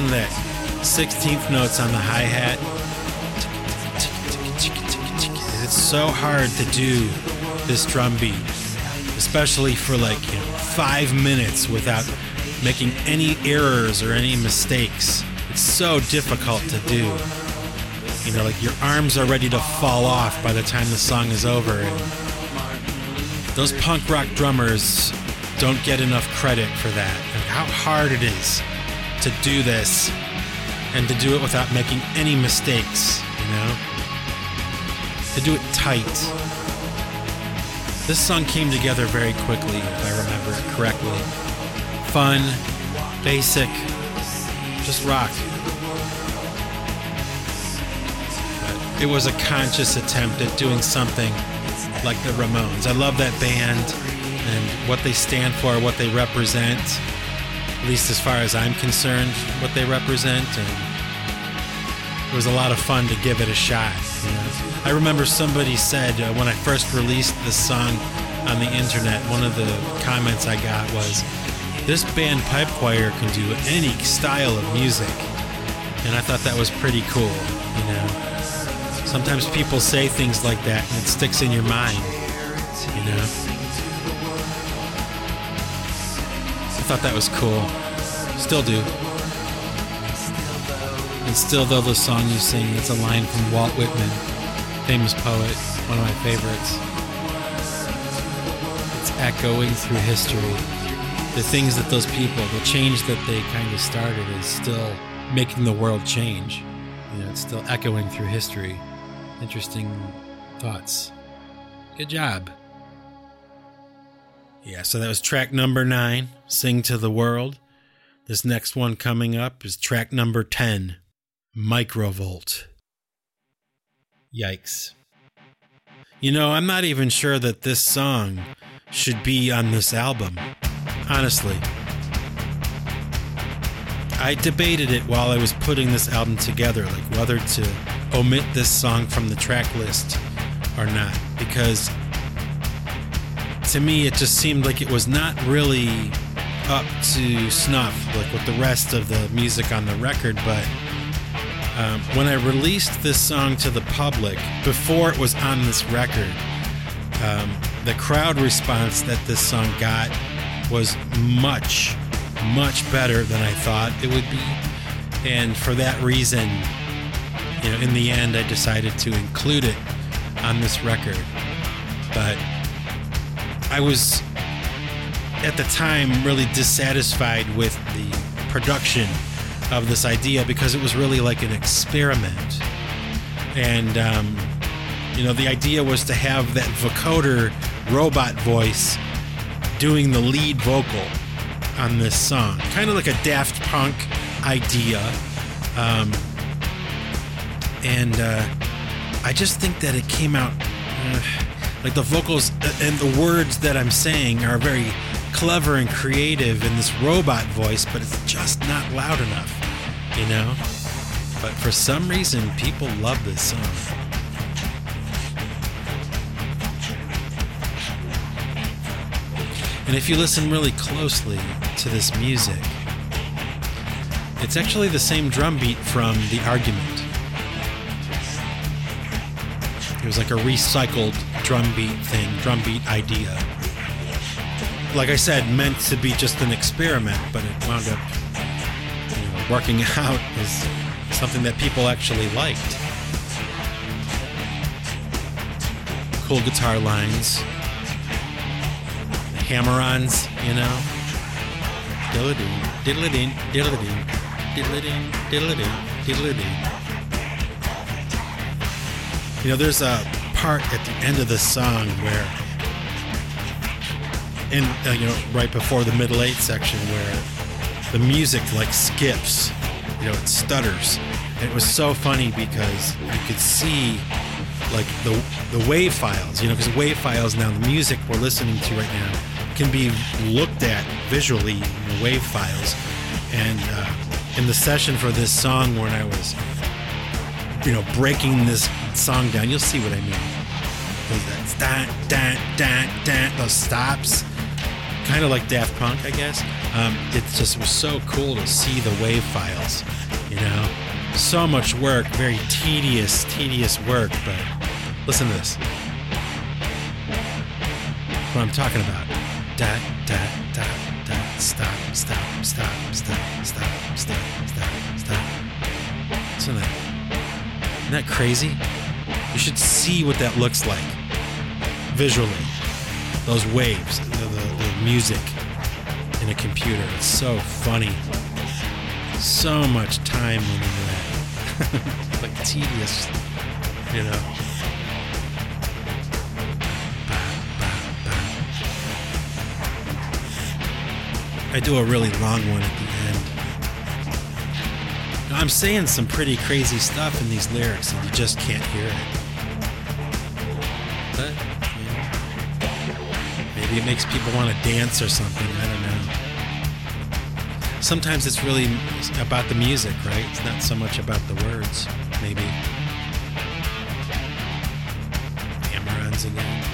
Listen to that. 16th notes on the hi hat it's so hard to do this drum beat, especially for like you know, five minutes without making any errors or any mistakes. It's so difficult to do. You know, like your arms are ready to fall off by the time the song is over. And those punk rock drummers don't get enough credit for that. And how hard it is to do this and to do it without making any mistakes, you know? to do it tight. This song came together very quickly, if I remember it correctly. Fun, basic, just rock. It was a conscious attempt at doing something like the Ramones. I love that band and what they stand for, what they represent, at least as far as I'm concerned, what they represent. And it was a lot of fun to give it a shot. You know? I remember somebody said uh, when I first released this song on the internet, one of the comments I got was, This band pipe choir can do any style of music. And I thought that was pretty cool, you know. Sometimes people say things like that and it sticks in your mind, you know. Thought that was cool. Still do. And still, though, the song you sing, it's a line from Walt Whitman famous poet, one of my favorites. It's echoing through history. The things that those people, the change that they kind of started, is still making the world change. You know, it's still echoing through history. Interesting thoughts. Good job. Yeah, so that was track number nine, Sing to the World. This next one coming up is track number 10, Microvolt. Yikes. You know, I'm not even sure that this song should be on this album. Honestly. I debated it while I was putting this album together, like whether to omit this song from the track list or not, because to me it just seemed like it was not really up to snuff, like with the rest of the music on the record, but um, when I released this song to the public before it was on this record, um, the crowd response that this song got was much, much better than I thought it would be. And for that reason, you know, in the end, I decided to include it on this record. But I was at the time really dissatisfied with the production of this idea because it was really like an experiment. And, um, you know, the idea was to have that vocoder robot voice doing the lead vocal on this song. Kind of like a Daft Punk idea. Um, and uh, I just think that it came out uh, like the vocals and the words that I'm saying are very clever and creative in this robot voice, but it's just not loud enough, you know? But for some reason, people love this song. And if you listen really closely to this music, it's actually the same drum beat from The Argument. It was like a recycled drum beat thing, drum beat idea. Like I said, meant to be just an experiment, but it wound up you know, working out as something that people actually liked. Cool guitar lines, hammer-ons, you know. Diddle-dee, diddle-dee, diddle-dee, diddle-dee, diddle-dee, diddle-dee. You know, there's a part at the end of the song where, in uh, you know, right before the middle eight section, where the music like skips, you know, it stutters. And it was so funny because you could see like the the wave files, you know, because wave files now, the music we're listening to right now can be looked at visually in the wave files. And uh, in the session for this song, when I was, you know, breaking this song down, you'll see what I mean. Those that da, da, da, those stops, kind of like Daft Punk, I guess. Um, it just was so cool to see the wave files, you know. So much work, very tedious, tedious work, but listen to this. What I'm talking about. Da, da, da, da, stop, stop, stop, stop, stop, stop, stop, stop. Listen to that. Isn't that crazy? You should see what that looks like visually. Those waves, the, the, the music in a computer. It's so funny. So much time went into that. like tedious, you know. I do a really long one at the end. I'm saying some pretty crazy stuff in these lyrics, and you just can't hear it. But maybe it makes people want to dance or something. I don't know. Sometimes it's really about the music, right? It's not so much about the words. Maybe. Hammer-ons again.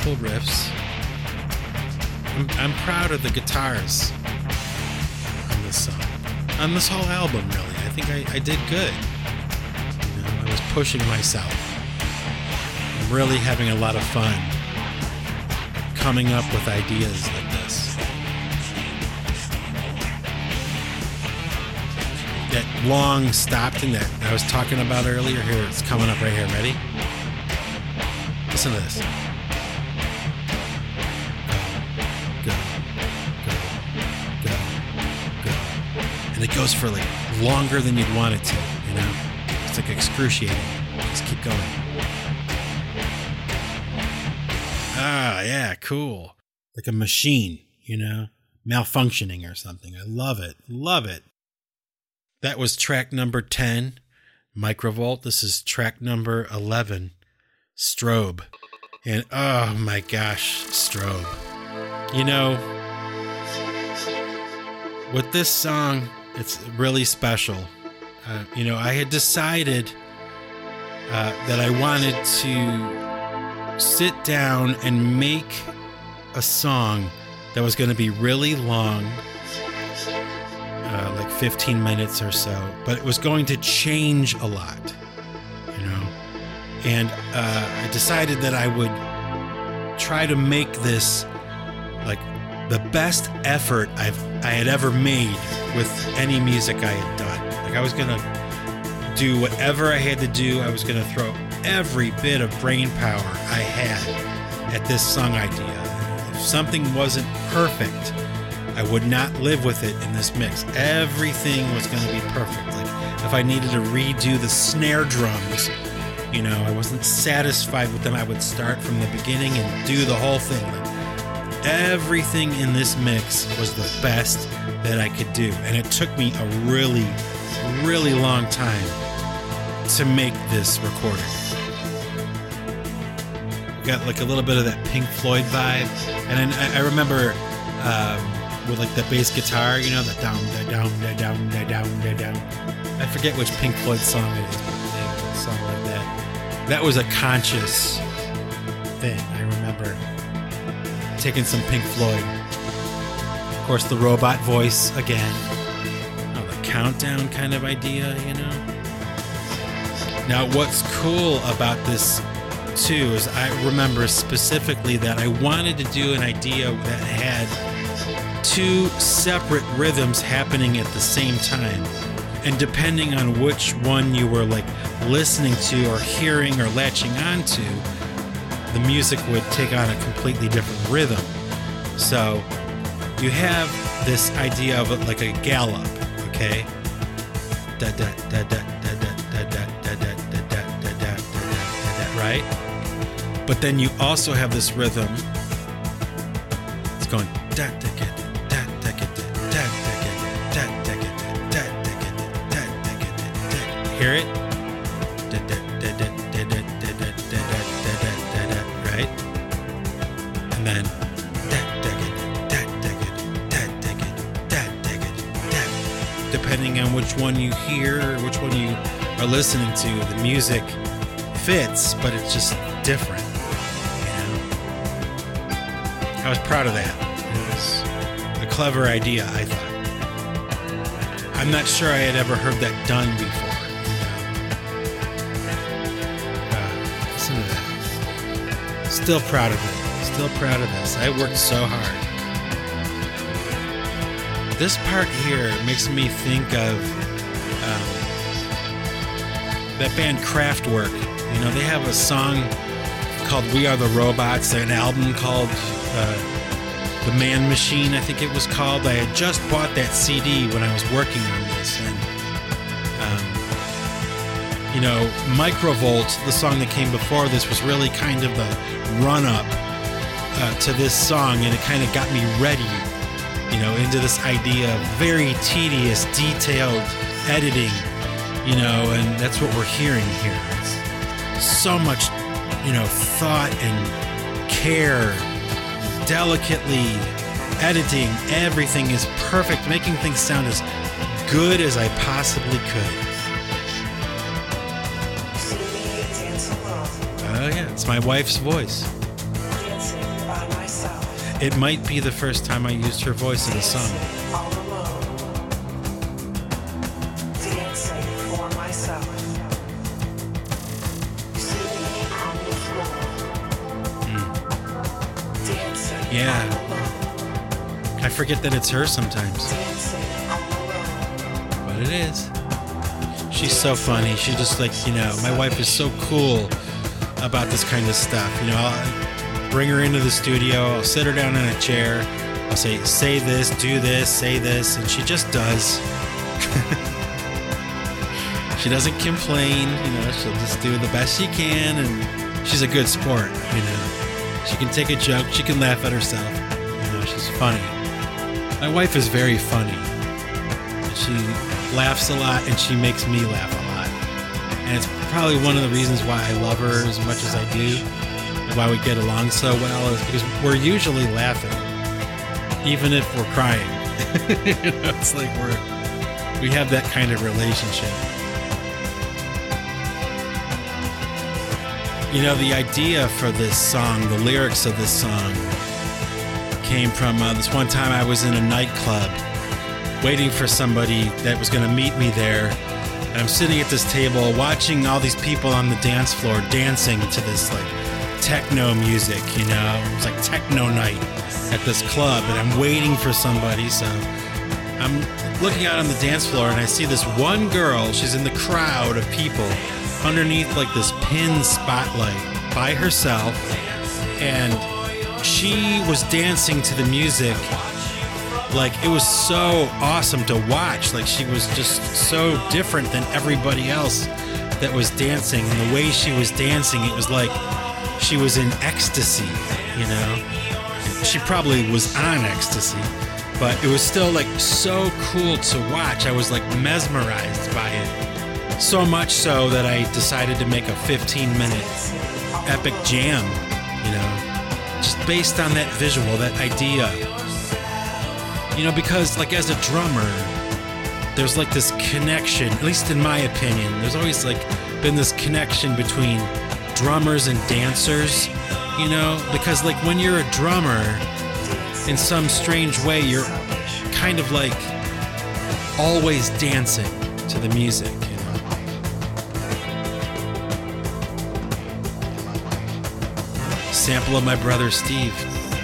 Cool riffs. I'm, I'm proud of the guitars on this song. On this whole album, really. I think I, I did good. You know, I was pushing myself. I'm really having a lot of fun coming up with ideas like this. That long stop thing that I was talking about earlier, here it's coming up right here. Ready? Listen to this. Goes for like longer than you'd want it to, you know? It's like excruciating. Just keep going. Ah, yeah, cool. Like a machine, you know, malfunctioning or something. I love it. Love it. That was track number 10, Microvolt. This is track number 11, Strobe. And oh my gosh, Strobe. You know, with this song, it's really special. Uh, you know, I had decided uh, that I wanted to sit down and make a song that was going to be really long, uh, like 15 minutes or so, but it was going to change a lot, you know. And uh, I decided that I would try to make this like the best effort I've I had ever made with any music I had done. Like I was gonna do whatever I had to do. I was gonna throw every bit of brain power I had at this song idea. If something wasn't perfect, I would not live with it in this mix. Everything was gonna be perfect. Like if I needed to redo the snare drums, you know, I wasn't satisfied with them. I would start from the beginning and do the whole thing. Like, everything in this mix was the best that I could do. And it took me a really, really long time to make this recording. Got like a little bit of that Pink Floyd vibe, and I, I remember um, with like the bass guitar, you know, the down, the down, the down, the down, the down. I forget which Pink Floyd song it is, but song like that. That was a conscious thing. Taking some Pink Floyd. Of course, the robot voice again. Oh, the countdown kind of idea, you know. Now, what's cool about this too is I remember specifically that I wanted to do an idea that had two separate rhythms happening at the same time. And depending on which one you were like listening to or hearing or latching onto, the music would take on a completely different rhythm. So you have this idea of like a gallop, okay? Right? But then you also have this rhythm. It's going Hear it? And then that that that that that. Depending on which one you hear, which one you are listening to, the music fits, but it's just different. You know? I was proud of that. It was a clever idea, I thought. I'm not sure I had ever heard that done before. Listen uh, to that. Still proud of it. Still proud of this. I worked so hard. This part here makes me think of um, that band Kraftwerk. You know, they have a song called "We Are the Robots." An album called uh, "The Man Machine," I think it was called. I had just bought that CD when I was working on this, and um, you know, "Microvolt," the song that came before this, was really kind of the run-up uh, to this song, and it kind of got me ready you know, into this idea of very tedious, detailed editing, you know, and that's what we're hearing here. It's so much, you know, thought and care, delicately editing. Everything is perfect, making things sound as good as I possibly could. Oh, yeah, it's my wife's voice. It might be the first time I used her voice in a song. Hmm. Yeah. I forget that it's her sometimes. But it is. She's so funny. She just like, you know, my wife is so cool about this kind of stuff. You know, I'll bring her into the studio, I'll sit her down in a chair, I'll say, say this, do this, say this, and she just does. she doesn't complain, you know, she'll just do the best she can, and she's a good sport, you know. She can take a joke, she can laugh at herself, you know, she's funny. My wife is very funny. She laughs a lot and she makes me laugh a lot. And it's probably one of the reasons why I love her as much as I do why we get along so well is because we're usually laughing, even if we're crying. you know, it's like we're we have that kind of relationship. You know, the idea for this song, the lyrics of this song, came from uh, this one time I was in a nightclub waiting for somebody that was going to meet me there. And I'm sitting at this table watching all these people on the dance floor dancing to this like techno music, you know? It was like techno night at this club, and I'm waiting for somebody. So I'm looking out on the dance floor, and I see this one girl. She's in the crowd of people underneath like this pin spotlight by herself, and she was dancing to the music like it was so awesome to watch like she was just so different than everybody else that was dancing and the way she was dancing it was like she was in ecstasy you know? She probably was on ecstasy but it was still like so cool to watch. I was like mesmerized by it. So much so that I decided to make a 15 minute epic jam, you know, just based on that visual, that idea. You know, because like as a drummer, there's like this connection, at least in my opinion, there's always like been this connection between drummers and dancers, you know, because like when you're a drummer, in some strange way, you're kind of like always dancing to the music, you know. Sample of my brother Steve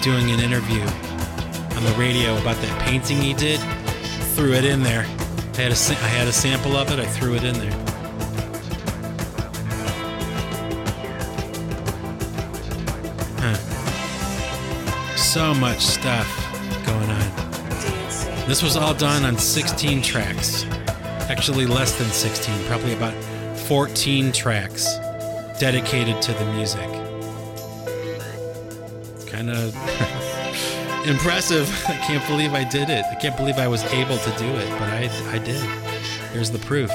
doing an interview on the radio about that painting he did. Threw it in there. I had a, I had a sample of it. I threw it in there. So much stuff going on. This was all done on 16 tracks. Actually, less than 16, probably about 14 tracks dedicated to the music. Kind of impressive. I can't believe I did it. I can't believe I was able to do it, but I, I did. Here's the proof.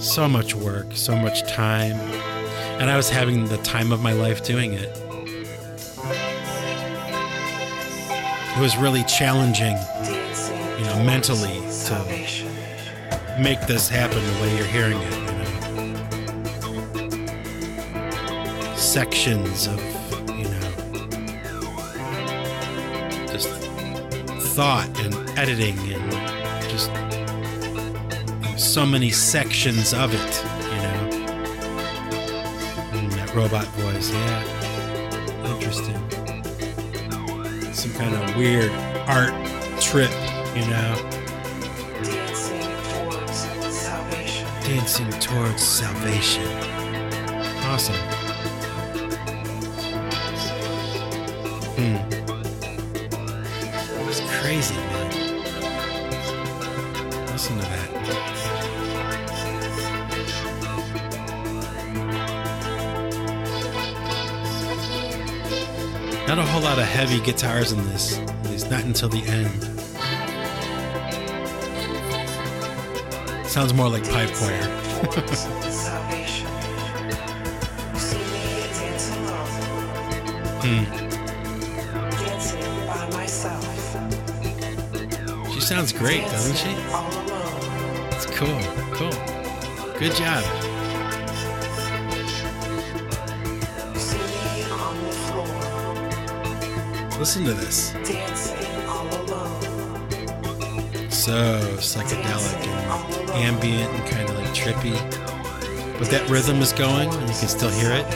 So much work, so much time, and I was having the time of my life doing it. It was really challenging, you know, mentally to make this happen the way you're hearing it. You know, sections of you know just thought and editing and just so many sections of it. You know, and that robot voice, yeah, kind of weird art trip, you know. Dancing towards salvation. Dancing towards salvation. Awesome. Whole lot of heavy guitars in this, at least not until the end. Sounds more like pipe choir. Hmm. She sounds great, doesn't she? It's cool, cool. Good job. Listen to this. So psychedelic and ambient and kind of like trippy. But that rhythm is going and you can still hear it.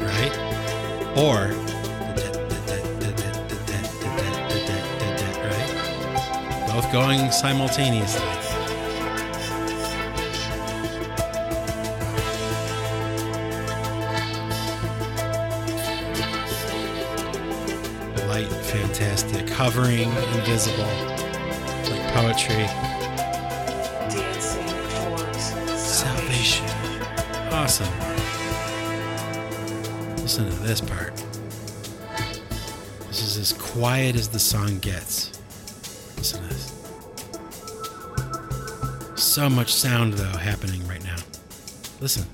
Right? Or? Both going simultaneously. Fantastic. Hovering invisible. Like poetry. Dancing towards salvation. Awesome. Listen to this part. This is as quiet as the song gets. Listen to this. So much sound though happening right now. Listen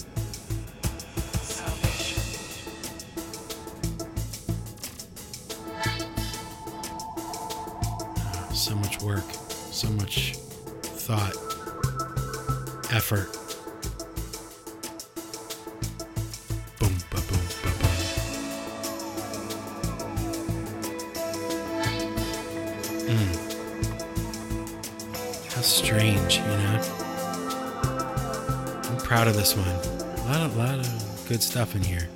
good stuff in here.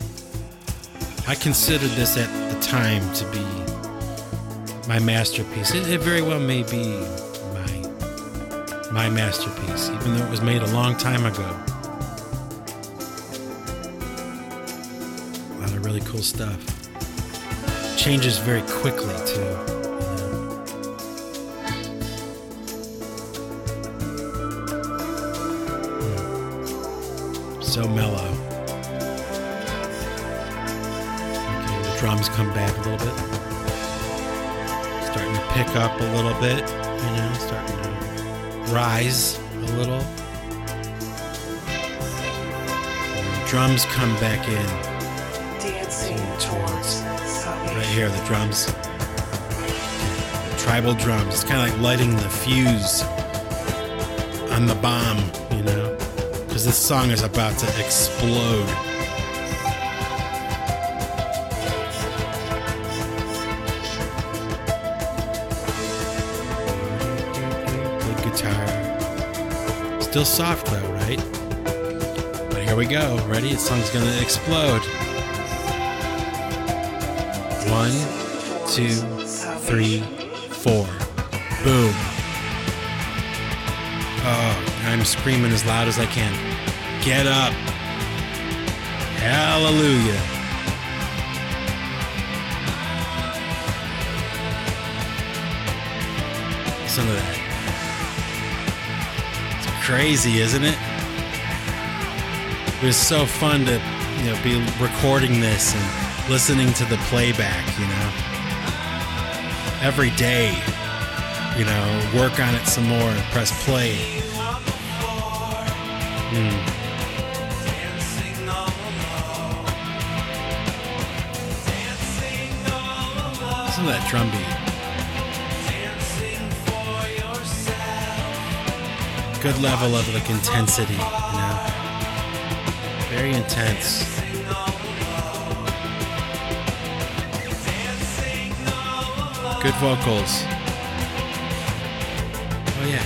I considered this at the time to be my masterpiece. It, it, very well may be my my masterpiece, even though it was made a long time ago. A lot of really cool stuff. Changes very quickly too. Hmm. So mellow. The drums come back a little bit. Starting to pick up a little bit, you know, starting to rise a little. Drums come back in. Dancing towards. Right here, the drums. Tribal drums. It's kind of like lighting the fuse on the bomb, you know? Because this song is about to explode. Still soft though, right? But here we go. Ready? This song's gonna explode. One, two, three, four. Boom. Oh, I'm screaming as loud as I can. Get up. Hallelujah. Listen to that. Crazy, isn't it? It was so fun to, you know, be recording this and listening to the playback, you know. Every day, you know, work on it some more and press play. Hmm. Listen to that drum beat. Good level of like intensity, you know. Very intense. Good vocals. Oh yeah.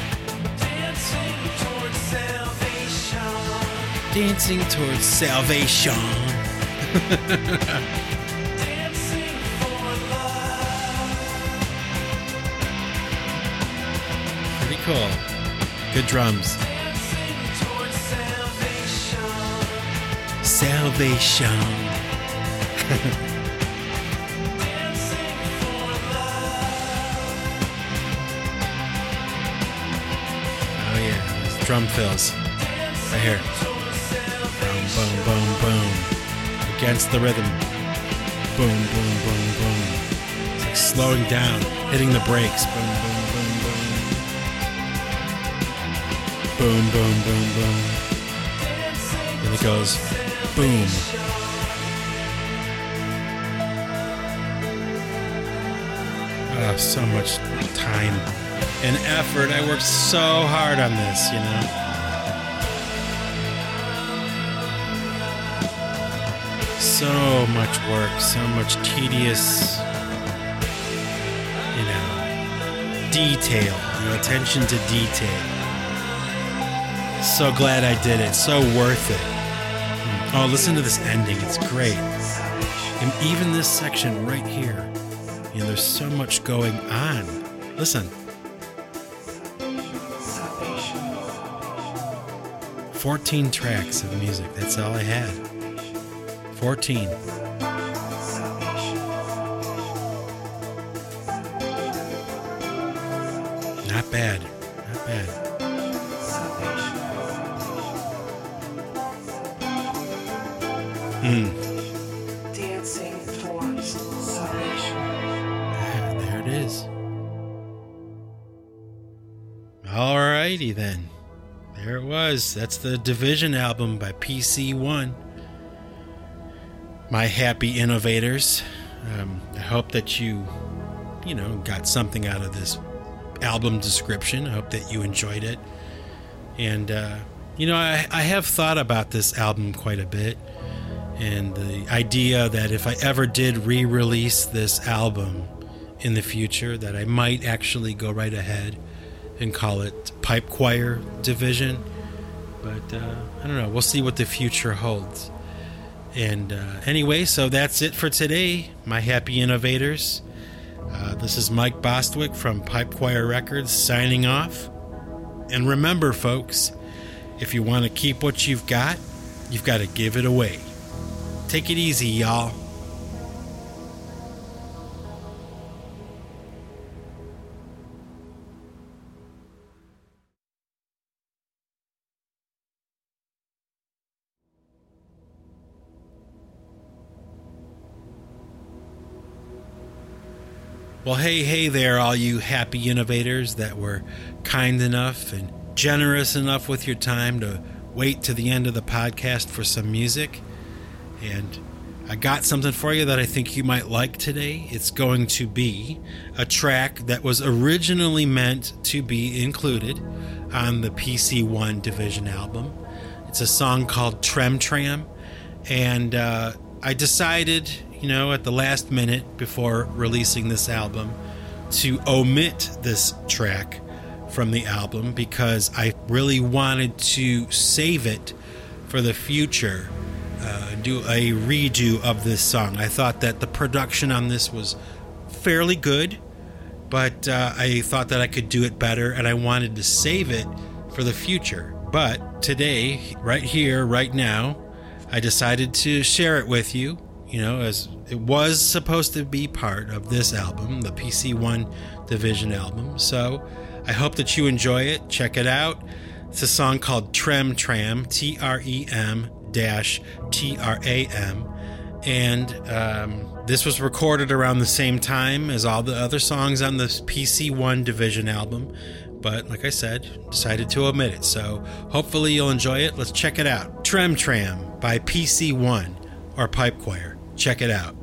Dancing towards salvation. Pretty cool. Drums. Salvation. Oh yeah, drum fills. Right here. Boom, boom, boom, boom. Against the rhythm. Boom, boom, boom, boom. It's like slowing down, hitting the brakes. Boom, Boom, boom, boom, boom. And it goes boom. Oh, so much time and effort. I worked so hard on this, you know. So much work, so much tedious, you know, detail, you know, attention to detail. So glad I did it. So worth it. Oh, listen to this ending. It's great. And even this section right here, you know, there's so much going on. Listen. 14 tracks of music. That's all I had. 14. That's the Division album by PC1. My happy innovators. Um, I hope that you, you know, got something out of this album description. I hope that you enjoyed it. And, uh, you know, I, I have thought about this album quite a bit. And the idea that if I ever did re release this album in the future, that I might actually go right ahead and call it Pipe Choir Division. But uh, I don't know. We'll see what the future holds. And uh, anyway, so that's it for today, my happy innovators. Uh, this is Mike Bostwick from Pipe Choir Records signing off. And remember, folks, if you want to keep what you've got, you've got to give it away. Take it easy, y'all. Well, hey, hey there, all you happy innovators that were kind enough and generous enough with your time to wait to the end of the podcast for some music. And I got something for you that I think you might like today. It's going to be a track that was originally meant to be included on the PC One Division album. It's a song called Trem Tram. And uh, I decided you know, at the last minute before releasing this album to omit this track from the album because I really wanted to save it for the future. Uh, do a redo of this song. I thought that the production on this was fairly good, but uh, I thought that I could do it better and I wanted to save it for the future. But today, right here, right now, I decided to share it with you you know, as it was supposed to be part of this album, the PC One Division album. So I hope that you enjoy it. Check it out. It's a song called Trem Tram, T R E M dash T R A M. And um, this was recorded around the same time as all the other songs on the PC One Division album. But like I said, decided to omit it. So hopefully you'll enjoy it. Let's check it out. Trem Tram by PC One or Pipe Choir. Check it out.